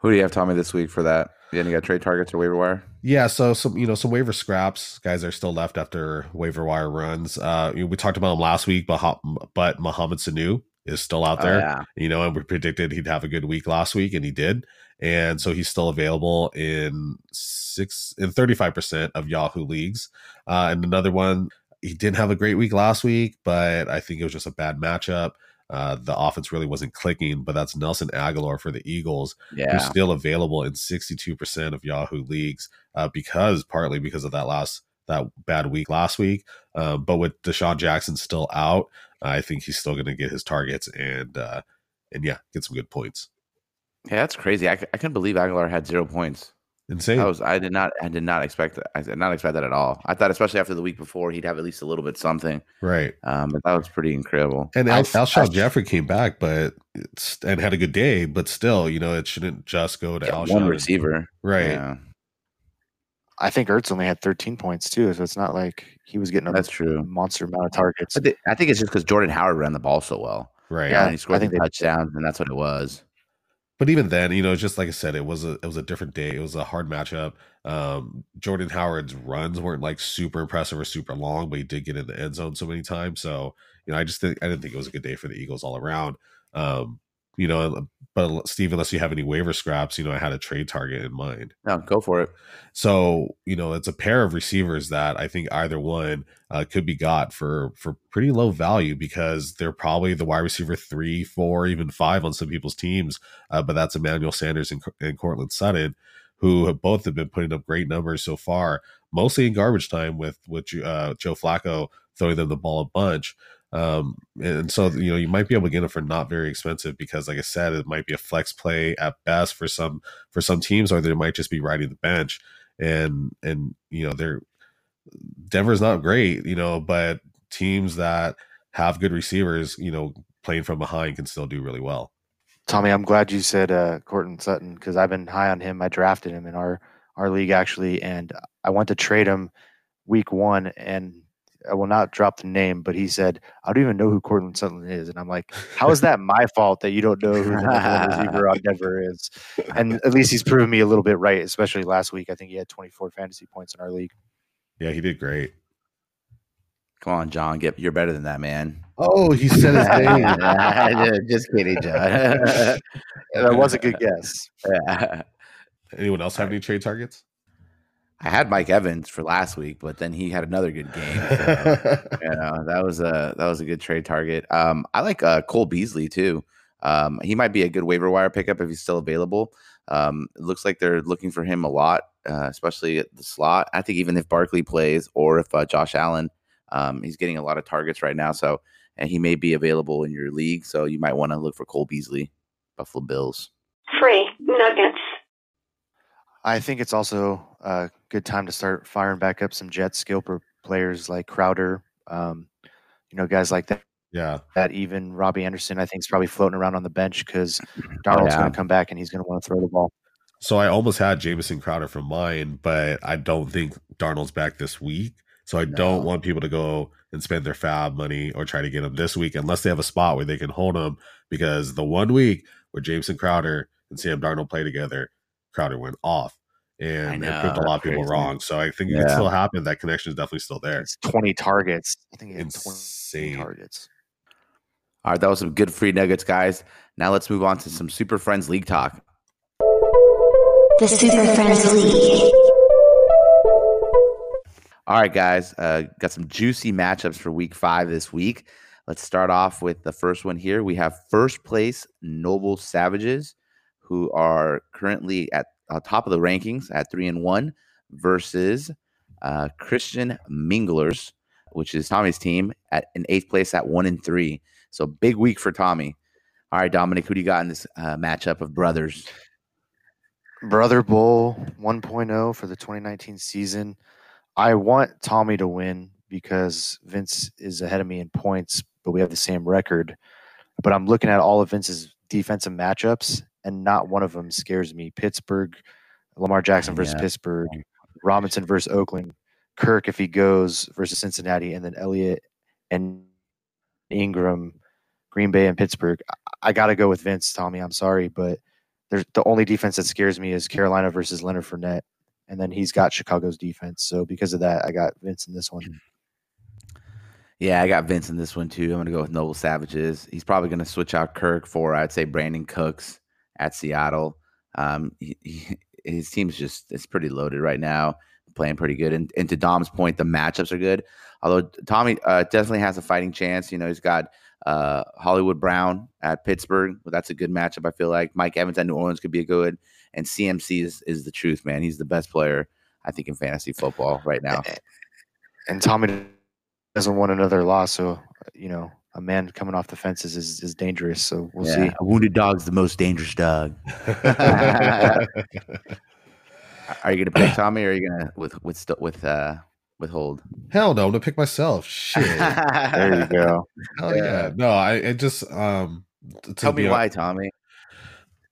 Who do you have, Tommy, this week for that? You any got trade targets or waiver wire? Yeah, so some you know some waiver scraps guys are still left after waiver wire runs. Uh, we talked about him last week, but but Mohamed Sanu is still out there. Oh, yeah. You know, and we predicted he'd have a good week last week, and he did. And so he's still available in six in thirty five percent of Yahoo leagues. Uh, and another one, he didn't have a great week last week, but I think it was just a bad matchup. Uh, the offense really wasn't clicking, but that's Nelson Agholor for the Eagles who's still available in 62% of Yahoo leagues uh, because partly because of that last that bad week last week. Um, but with DeSean Jackson still out, I think he's still going to get his targets and uh, and yeah, get some good points. Yeah, that's crazy. I couldn't believe Agholor had zero points. Insane. I was I did not I did not expect that. I did not expect that at all. I thought especially after the week before he'd have at least a little bit something. right. Um, but that was pretty incredible. And I- Al- Alshon Jeffrey came back, but it's and had a good day, but still, you know, it shouldn't just go to Yeah, Alshon. one receiver, Right. Yeah, I think Ertz only had 13 points too, so it's not like he was getting a that's true. monster amount of targets. I, thi- I think it's just because Jordan Howard ran the ball so well. Right. Yeah, and he scored I think the they- touchdowns, and that's what it was. But even then, you know, just like I said, it was a it was a different day. It was a hard matchup. Um, Jordan Howard's runs weren't like super impressive or super long, but he did get in the end zone so many times. So you know, I just think I didn't think it was a good day for the Eagles all around. Um, you know, but Steve, unless you have any waiver scraps, you know, I had a trade target in mind. No, go for it. So you know, it's a pair of receivers that I think either one uh, could be got for for pretty low value because they're probably the wide receiver three, four, even five on some people's teams. Uh, but that's Emmanuel Sanders and, and Courtland Sutton, who have both have been putting up great numbers so far, mostly in garbage time with with uh, Joe Flacco throwing them the ball a bunch. Um, and so you know you might be able to get them for not very expensive because, like I said, it might be a flex play at best for some for some teams, or they might just be riding the bench. And and you know they're Denver's not great, you know, but teams that have good receivers, you know, playing from behind can still do really well. Tommy, I'm glad you said uh, Courtland Sutton because I've been high on him. I drafted him in our our league actually, and I went to trade him week one, and I will not drop the name, but he said I don't even know who Courtland Sutton is, and I'm like, how is that my fault that you don't know who the number receiver on Denver is? And at least he's proven me a little bit right, especially last week. I think he had 24 fantasy points in our league. Yeah, he did great. Come on, John. Get you're better than that, man. Oh, he said his name. just kidding, John. That was a good guess. Yeah. Anyone else have any trade targets? I had Mike Evans for last week, but then he had another good game. So, you know, that was a that was a good trade target. Um, I like uh, Cole Beasley too. Um, he might be a good waiver wire pickup if he's still available. Um, it looks like they're looking for him a lot, uh, especially at the slot. I think even if Barkley plays or if uh, Josh Allen, um, he's getting a lot of targets right now. So, and he may be available in your league. So you might want to look for Cole Beasley, Buffalo Bills. Free nuggets. I think it's also a good time to start firing back up some Jet skill per players like Crowder, um, you know, guys like that. Yeah. That even Robbie Anderson, I think, is probably floating around on the bench because Darnold's yeah. going to come back and he's going to want to throw the ball. So I almost had Jamison Crowder from mine, but I don't think Darnold's back this week. So I don't want people to go and spend their fab money or try to get him this week unless they have a spot where they can hold him. Because the one week where Jamison Crowder and Sam Darnold play together, Crowder went off. And I it proved a lot of people crazy. wrong. So I think it can still happen. That connection is definitely still there. It's 20 targets. I think he had 20 Insane. targets. All right, that was some good free nuggets, guys. Now let's move on to some Super Friends League talk. The Super Friends League. All right, guys, uh, got some juicy matchups for week five this week. Let's start off with the first one here. We have first place Noble Savages, who are currently at uh, top of the rankings at three and one, versus uh, Christian Minglers, which is Tommy's team, at in eighth place at one and three. So big week for Tommy. All right, Dominic, who do you got in this uh, matchup of brothers? Brother Bowl 1.0 for the 2019 season. I want Tommy to win because Vince is ahead of me in points, but we have the same record. But I'm looking at all of Vince's defensive matchups, and not one of them scares me. Pittsburgh, Lamar Jackson versus Yeah. Pittsburgh, Robinson versus Oakland, Kirk if he goes versus Cincinnati, and then Elliott and Ingram, Green Bay and Pittsburgh. I, I got to go with Vince, Tommy. I'm sorry, but there's the only defense that scares me is Carolina versus Leonard Fournette, and then he's got Chicago's defense. So because of that, I got Vince in this one. Yeah, I got Vince in this one too. I'm going to go with Noble Savages. He's probably going to switch out Kirk for, I'd say, Brandin Cooks at Seattle. Um, he, he- his team's just it's pretty loaded right now, playing pretty good. And, and to Dom's point, the matchups are good. Although Tommy uh, definitely has a fighting chance. You know, he's got uh, Hollywood Brown at Pittsburgh. Well, that's a good matchup. I feel like Mike Evans at New Orleans could be a good. And CMC is, is the truth, man. He's the best player I think in fantasy football right now. And Tommy doesn't want another loss, so you know a man coming off the fences is, is dangerous. So we'll Yeah, see. A wounded dog's the most dangerous dog. Are you gonna pick Tommy, or are you gonna with with with uh withhold? Hell no, I'm gonna pick myself. Shit. There you go. Hell yeah. No, I it just um to Tell me be hon- why, Tommy.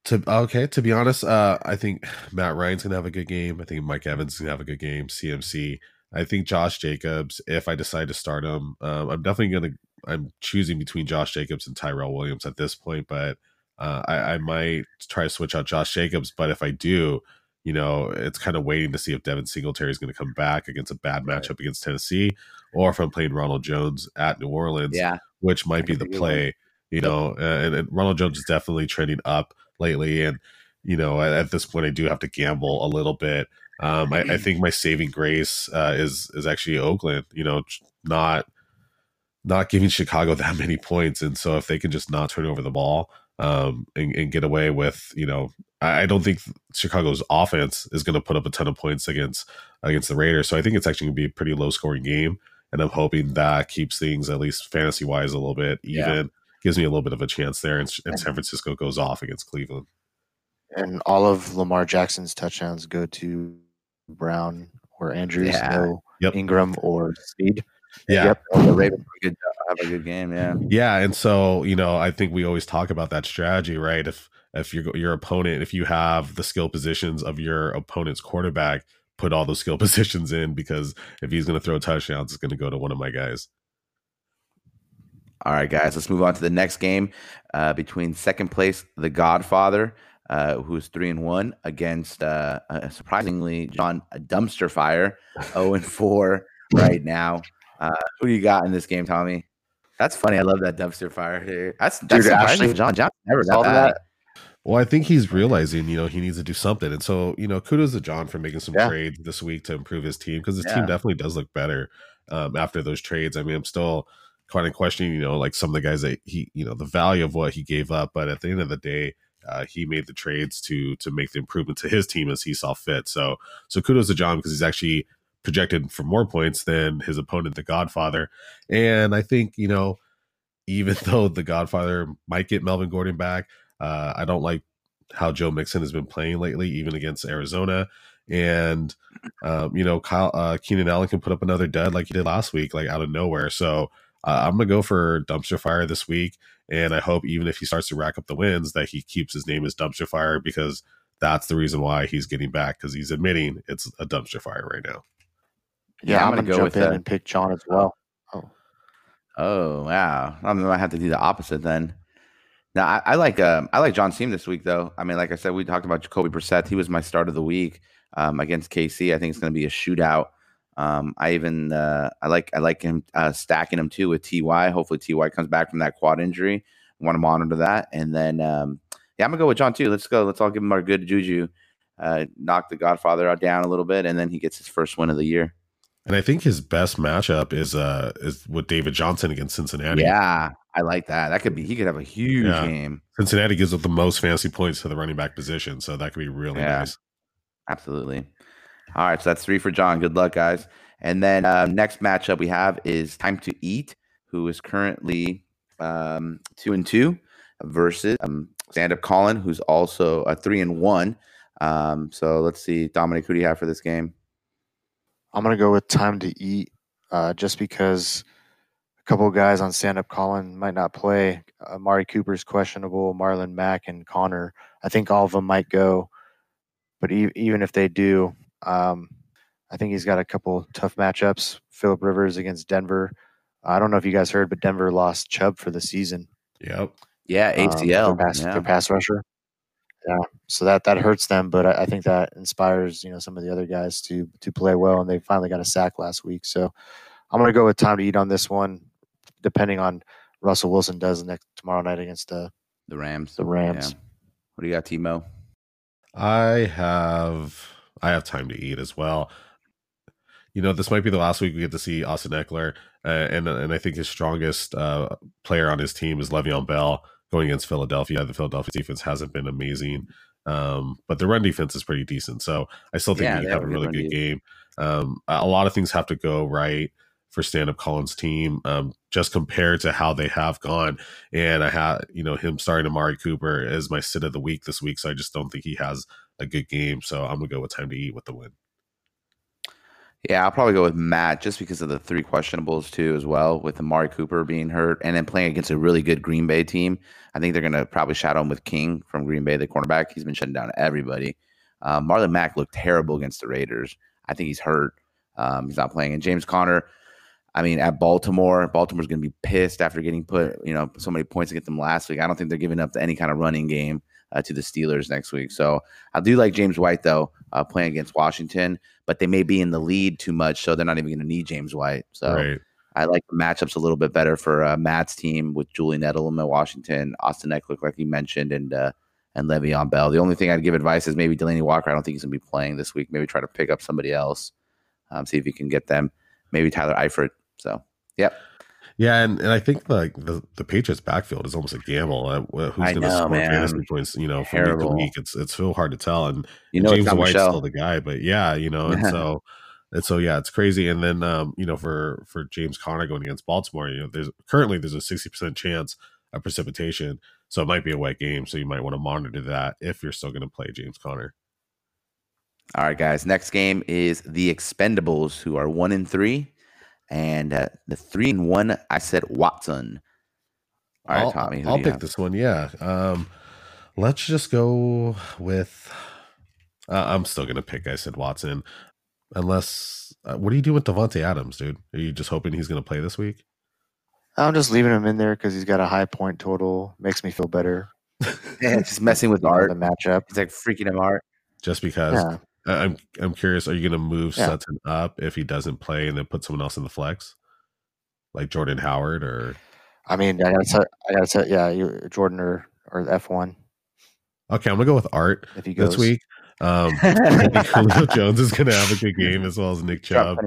To okay, to be honest, uh, I think Matt Ryan's gonna have a good game. I think Mike Evans is gonna have a good game. CMC. I think Josh Jacobs. If I decide to start him, um, I'm definitely gonna. I'm choosing between Josh Jacobs and Tyrell Williams at this point, but uh, I, I might try to switch out Josh Jacobs. But if I do, you know, it's kind of waiting to see if Devin Singletary is going to come back against a bad Right. matchup against Tennessee, or if I'm playing Ronald Jones at New Orleans Yeah, which might be the play. You know, and, and Ronald Jones is definitely trending up lately, and you know, at, at this point, I do have to gamble a little bit. Um, I, I think my saving grace uh, is is actually Oakland. You know, not not giving Chicago that many points, and so if they can just not turn over the ball um, and, and get away with, you know, I, I don't think Chicago's offense is going to put up a ton of points against against the Raiders. So I think it's actually going to be a pretty low scoring game, and I'm hoping that keeps things at least fantasy wise a little bit Yeah. even. Gives me a little bit of a chance there, and, and San Francisco goes off against Cleveland. And all of Lamar Jackson's touchdowns go to Brown or Andrews, Yeah. no Yep. Ingram or Speed. Yeah. Yep. the Ravens have a good, have a good game. Yeah, Yeah, and so you know, I think we always talk about that strategy, right? If if your your opponent, if you have the skill positions of your opponent's quarterback, put all those skill positions in because if he's going to throw touchdowns, it's going to go to one of my guys. All right, guys, let's move on to the next game uh, between second place, The Godfather, uh, who's three and one, against uh, uh, surprisingly John Dumpster Fire, zero and four right now. Uh, who do you got in this game, Tommy? That's funny. I love that Dumpster Fire here. That's that's Dude, surprising Ashley John. John never saw got that. that. Well, I think he's realizing, you know, he needs to do something, and so you know, kudos to John for making some Yeah. trades this week to improve his team because his Yeah. team definitely does look better um, after those trades. I mean, I'm still kind of questioning, you know, like some of the guys that he, you know, the value of what he gave up, but at the end of the day, uh, he made the trades to to make the improvement to his team as he saw fit. So, so kudos to John because he's actually projected for more points than his opponent, the Godfather, and I think you know, even though the Godfather might get Melvin Gordon back, uh, I don't like how Joe Mixon has been playing lately, even against Arizona. And um, you know, Kyle uh, Keenan Allen can put up another dud like he did last week, like out of nowhere. So uh, I'm gonna go for dumpster fire this week, and I hope even if he starts to rack up the wins, that he keeps his name as dumpster fire because that's the reason why he's getting back because he's admitting it's a dumpster fire right now. Yeah, Yeah, I'm I'm, gonna gonna, go jump with in and pick John as well. Oh oh wow, I might have to do the opposite then. Now I, I like um, I like John Seam this week though. I mean, like I said, we talked about Jacoby Brissett. He was my start of the week um, against KC. I think it's going to be a shootout. Um, I even uh, I like I like him uh, stacking him too with Ty. Hopefully Ty comes back from that quad injury. I want to monitor that, and then um, yeah, I'm gonna go with John too. Let's go. Let's all give him our good juju. Uh, knock the Godfather out down a little bit, and then he gets his first win of the year. And I think his best matchup is uh is with David Johnson against Cincinnati. Yeah, I like that. That could be. He could have a huge Yeah. game. Cincinnati gives up the most fancy points to the running back position, so that could be really Yeah. nice. Absolutely. All right, so that's three for John. Good luck, guys. And then uh, next matchup we have is Time to Eat, who is currently um, two and two, versus um, Stand Up Colin, who's also a three and one. Um, so let's see, Dominic, who do you have for this game? I'm gonna go with time to eat, uh, just because a couple of guys on stand up Colin might not play. Uh, Mari Cooper's questionable. Marlon Mack and Conner. I think all of them might go, but e- even if they do, um, I think he's got a couple tough matchups. Philip Rivers against Denver. I don't know if you guys heard, but Denver lost Chubb for the season. Yep. Yeah, um, their, pass, yeah. their pass rusher. Yeah, so that that hurts them, but I, I think that inspires you know some of the other guys to to play well, and they finally got a sack last week. So I'm going to go with time to eat on this one, depending on Russell Wilson does next tomorrow night against uh, the Rams. the Rams. Yeah. What do you got, Timo? I have I have time to eat as well. You know, this might be the last week we get to see Austin Ekeler, uh, and and I think his strongest uh, player on his team is Le'Veon Bell going against Philadelphia. The Philadelphia defense hasn't been amazing, um, but the run defense is pretty decent. So I still think Yeah, they have have a good really good game. Um, a lot of things have to go right for stand up Collins team, um, just compared to how they have gone. And I had, you know, him starting Amari Cooper as my sit of the week this week. So I just don't think he has a good game. So I'm gonna go with time to eat with the win. Yeah, I'll probably go with Matt just because of the three questionables too, as well, with Amari Cooper being hurt and then playing against a really good Green Bay team. I think they're going to probably shadow him with King from Green Bay, the cornerback. He's been shutting down everybody. Um, Marlon Mack looked terrible against the Raiders. I think he's hurt. Um, he's not playing. And James Conner, I mean, at Baltimore, Baltimore's going to be pissed after getting put, you know, so many points against them last week. I don't think they're giving up any kind of running game uh, to the Steelers next week. So I do like James White though, uh, playing against Washington, but they may be in the lead too much, so they're not even going to need James White. So right. I like the matchups a little bit better for uh, Matt's team with Julian Edelman, Washington, Austin Ekeler, like you mentioned, and uh, and Le'Veon Bell. The only thing I'd give advice is maybe Delanie Walker. I don't think he's going to be playing this week. Maybe try to pick up somebody else, um, see if you can get them. Maybe Tyler Eifert. So, yep. Yeah, and, and I think like the, the Patriots backfield is almost a gamble. Uh, who's going to score man. fantasy points? You know, from week to week, it's it's so hard to tell. And You know, James White's Michelle. still the guy, but yeah, you know, and so and so yeah, it's crazy. And then um, you know, for for James Conner going against Baltimore, you know, there's currently there's a sixty percent chance of precipitation, so it might be a wet game. So you might want to monitor that if you're still going to play James Conner. All right, guys. Next game is the Expendables, who are one and three, and uh, the three and one. I said Watson. All right, I'll, Tommy. who I'll do you pick have? this one. Yeah. Um, let's just go with. Uh, I'm still gonna pick. I said Watson, unless. Uh, what do you do with Davante Adams, dude? Are you just hoping he's gonna play this week? I'm just leaving him in there because he's got a high point total. Makes me feel better. Yeah, just messing with you art. the matchup. He's like freaking him art. Just because Yeah, I- I'm I'm curious. Are you gonna move Yeah. Sutton up if he doesn't play, and then put someone else in the flex, like Jordan Howard or? I mean, I gotta say, I gotta tell, yeah, you, Jordan or or F one Okay, I'm gonna go with Art if he goes this week. Um, I think Julio Jones is gonna have a good game as well as Nick Chubb.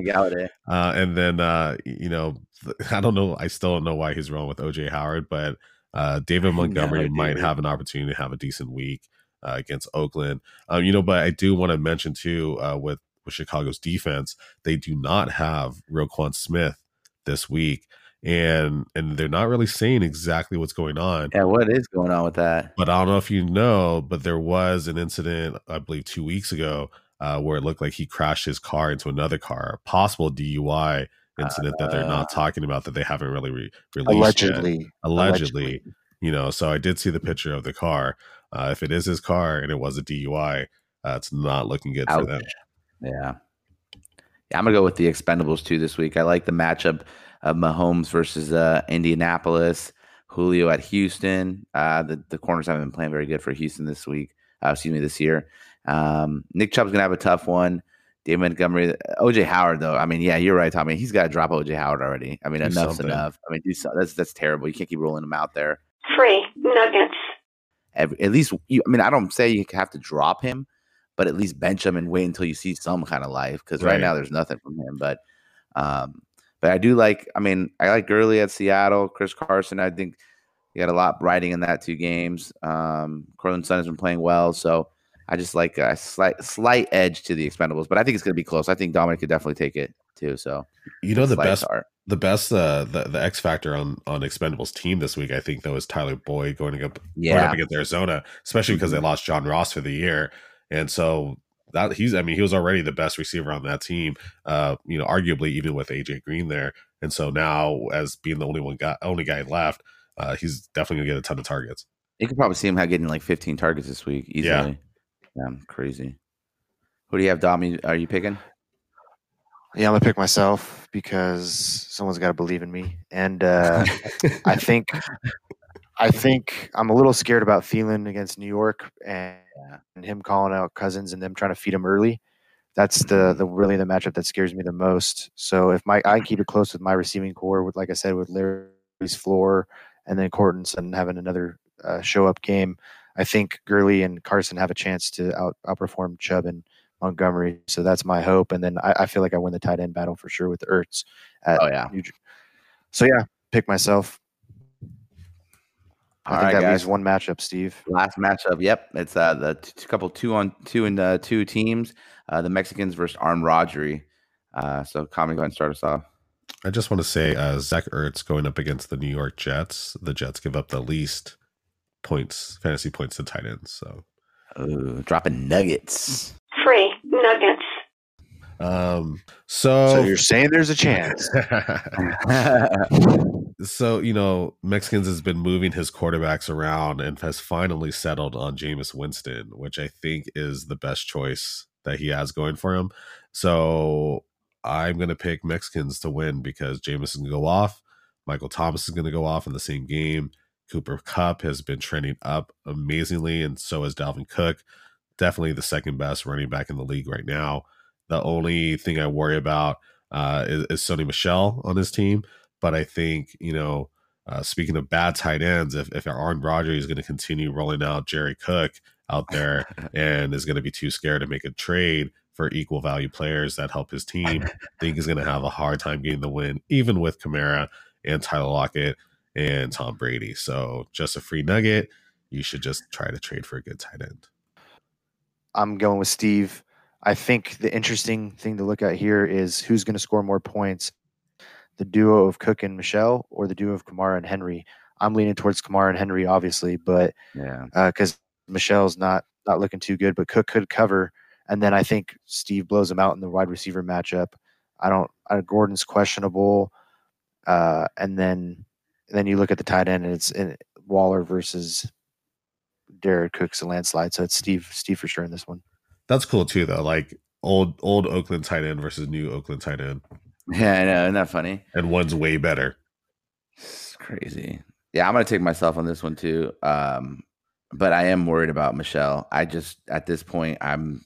Uh, and then uh, you know, I don't know. I still don't know why he's wrong with OJ Howard, but uh, David Montgomery might have an opportunity to have a decent week uh, against Oakland. Um, you know, but I do want to mention too uh, with with Chicago's defense, they do not have Roquan Smith this week. and and they're not really saying exactly what's going on. Yeah, what is going on with that? But I don't know if you know, but there was an incident, I believe, two weeks ago, uh, where it looked like he crashed his car into another car, a possible DUI incident that they're not Uh. talking about that they haven't really re- released yet. Allegedly, Allegedly, you know. So I did see the picture of the car. Uh, if it is his car and it was a DUI, uh, it's not looking good for them. Yeah. Yeah, I'm gonna go with the Expendables too this week. I like the matchup of Mahomes versus uh, Indianapolis, Julio at Houston. Uh, the the corners haven't been playing very good for Houston this week. Uh, excuse me, this year. Um, Nick Chubb's gonna have a tough one. David Montgomery, OJ Howard though. I mean, yeah, you're right, Tommy. He's got to drop OJ Howard already. I mean, Do enough's something. enough. I mean, do so, that's that's terrible. You can't keep rolling him out there. Free nuggets. Every, at least, you, I mean, I don't say you have to drop him, but at least bench him and wait until you see some kind of life. Because right. Right. now there's nothing from him. But, um, but I do like. I mean, I like Gurley at Seattle. Chris Carson. I think he got a lot riding in that two games. Um, Cortland Sun has been playing well, so I just like a slight slight edge to the Expendables. But I think it's going to be close. I think Dominic could definitely take it too. So You know the best start. The best uh the, the X factor on on Expendables team this week, I think though is Tyler Boyd going up going Yeah. Mm-hmm. up against Arizona, especially because they lost John Ross for the year. And so that he's I mean, he was already the best receiver on that team, uh, you know, arguably even with AJ Green there. And so now as being the only one guy only guy left, uh, he's definitely gonna get a ton of targets. You could probably see him getting like 15 targets this week easily. Yeah, crazy. Who do you have, Dom? Are you picking? Yeah, I'm gonna pick myself because someone's got to believe in me, and uh, I think I think I'm a little scared about Thielen against New York and, and him calling out Cousins and them trying to feed him early. That's the the really the matchup that scares me the most. So if my I keep it close with my receiving corps, with like I said, with Larry's floor and then Corton and having another uh, show up game, I think Gurley and Carson have a chance to out outperform Chubb and Montgomery. So that's my hope. And then I, I feel like I win the tight end battle for sure with Ertz. At Oh, yeah. New so yeah, pick myself. I All think right, that guys. leaves one matchup, Steve. Last matchup. Yep, it's uh the t- couple two on two and uh, two teams. Uh, the Mexicans versus Arm Rodgery. Uh, so, Tommy, go ahead and start us off. I just want to say uh Zach Ertz going up against the New York Jets. The Jets give up the least points, fantasy points to tight ends. So Ooh, dropping nuggets. Free nuggets. um so, So you're saying there's a chance. so you know Mexicans has been moving his quarterbacks around and has finally settled on Jameis Winston, which I think is the best choice that he has going for him. So I'm going to pick Mexicans to win because Jameis is going to go off. Michael Thomas is going to go off in the same game. Cooper Kupp has been trending up amazingly, and so has Dalvin Cook. Definitely the second best running back in the league right now. The only thing I worry about uh, is, is Sony Michel on his team. But I think, you know, uh, speaking of bad tight ends, if, if Aaron Rodgers is going to continue rolling out Jerry Cook out there and is going to be too scared to make a trade for equal value players that help his team, I think he's going to have a hard time getting the win, even with Kamara and Tyler Lockett and Tom Brady. So just a free nugget. You should just try to trade for a good tight end. I'm going with Steve. I think the interesting thing to look at here is who's going to score more points, the duo of Cook and Michel or the duo of Kamara and Henry. I'm leaning towards Kamara and Henry, obviously, but yeah, because Michel's not not looking too good, but Cook could cover, and then I think Steve blows him out in the wide receiver matchup. I don't. Uh, Gordon's questionable, uh, and then then you look at the tight end, and it's in Waller versus Derek Cook's a landslide. So it's Steve Steve for sure in this one. That's cool too, though. Like old old Oakland tight end versus new Oakland tight end, yeah, I know. Isn't that funny? and one's way better. It's crazy. Yeah, I'm gonna take myself on this one too. Um, but I am worried about Michel. I just at this point I'm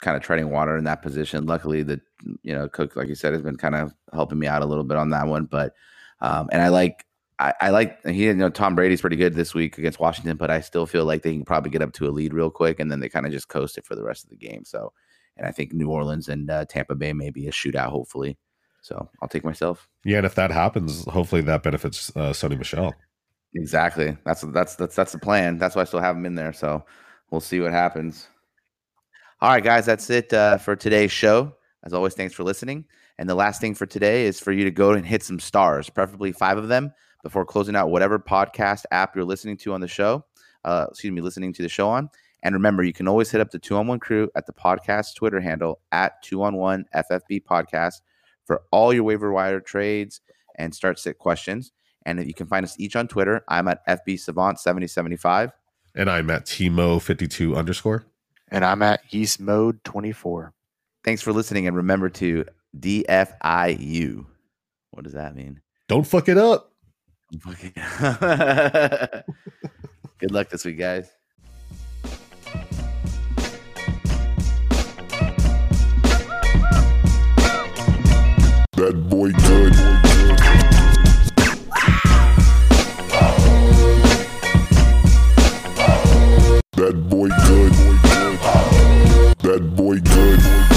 kind of treading water in that position. Luckily, the you know Cook, like you said, has been kind of helping me out a little bit on that one. But um, and I like I, I like he you know Tom Brady's pretty good this week against Washington, but I still feel like they can probably get up to a lead real quick, and then they kind of just coast it for the rest of the game. So, and I think New Orleans and uh, Tampa Bay may be a shootout, hopefully. So I'll take myself. Yeah, and if that happens, hopefully that benefits uh, Sony Michel. Exactly. That's that's that's that's the plan. That's why I still have him in there. So we'll see what happens. All right, guys, that's it uh, for today's show. As always, thanks for listening. And the last thing for today is for you to go and hit some stars, preferably five of them, before closing out whatever podcast app you're listening to on the show. Uh, excuse me, listening to the show on. And remember, you can always hit up the two on one crew at the podcast Twitter handle at two on one FFB podcast for all your waiver wire trades and start sit questions. And you can find us each on Twitter. I'm at FB Savant 7075. And I'm at Timo52 underscore. And I'm at Yeast Mode 24. Thanks for listening. And remember to DFIU. What does that mean? Don't fuck it up. Good luck this week, guys. That boy good. That boy good. That boy good.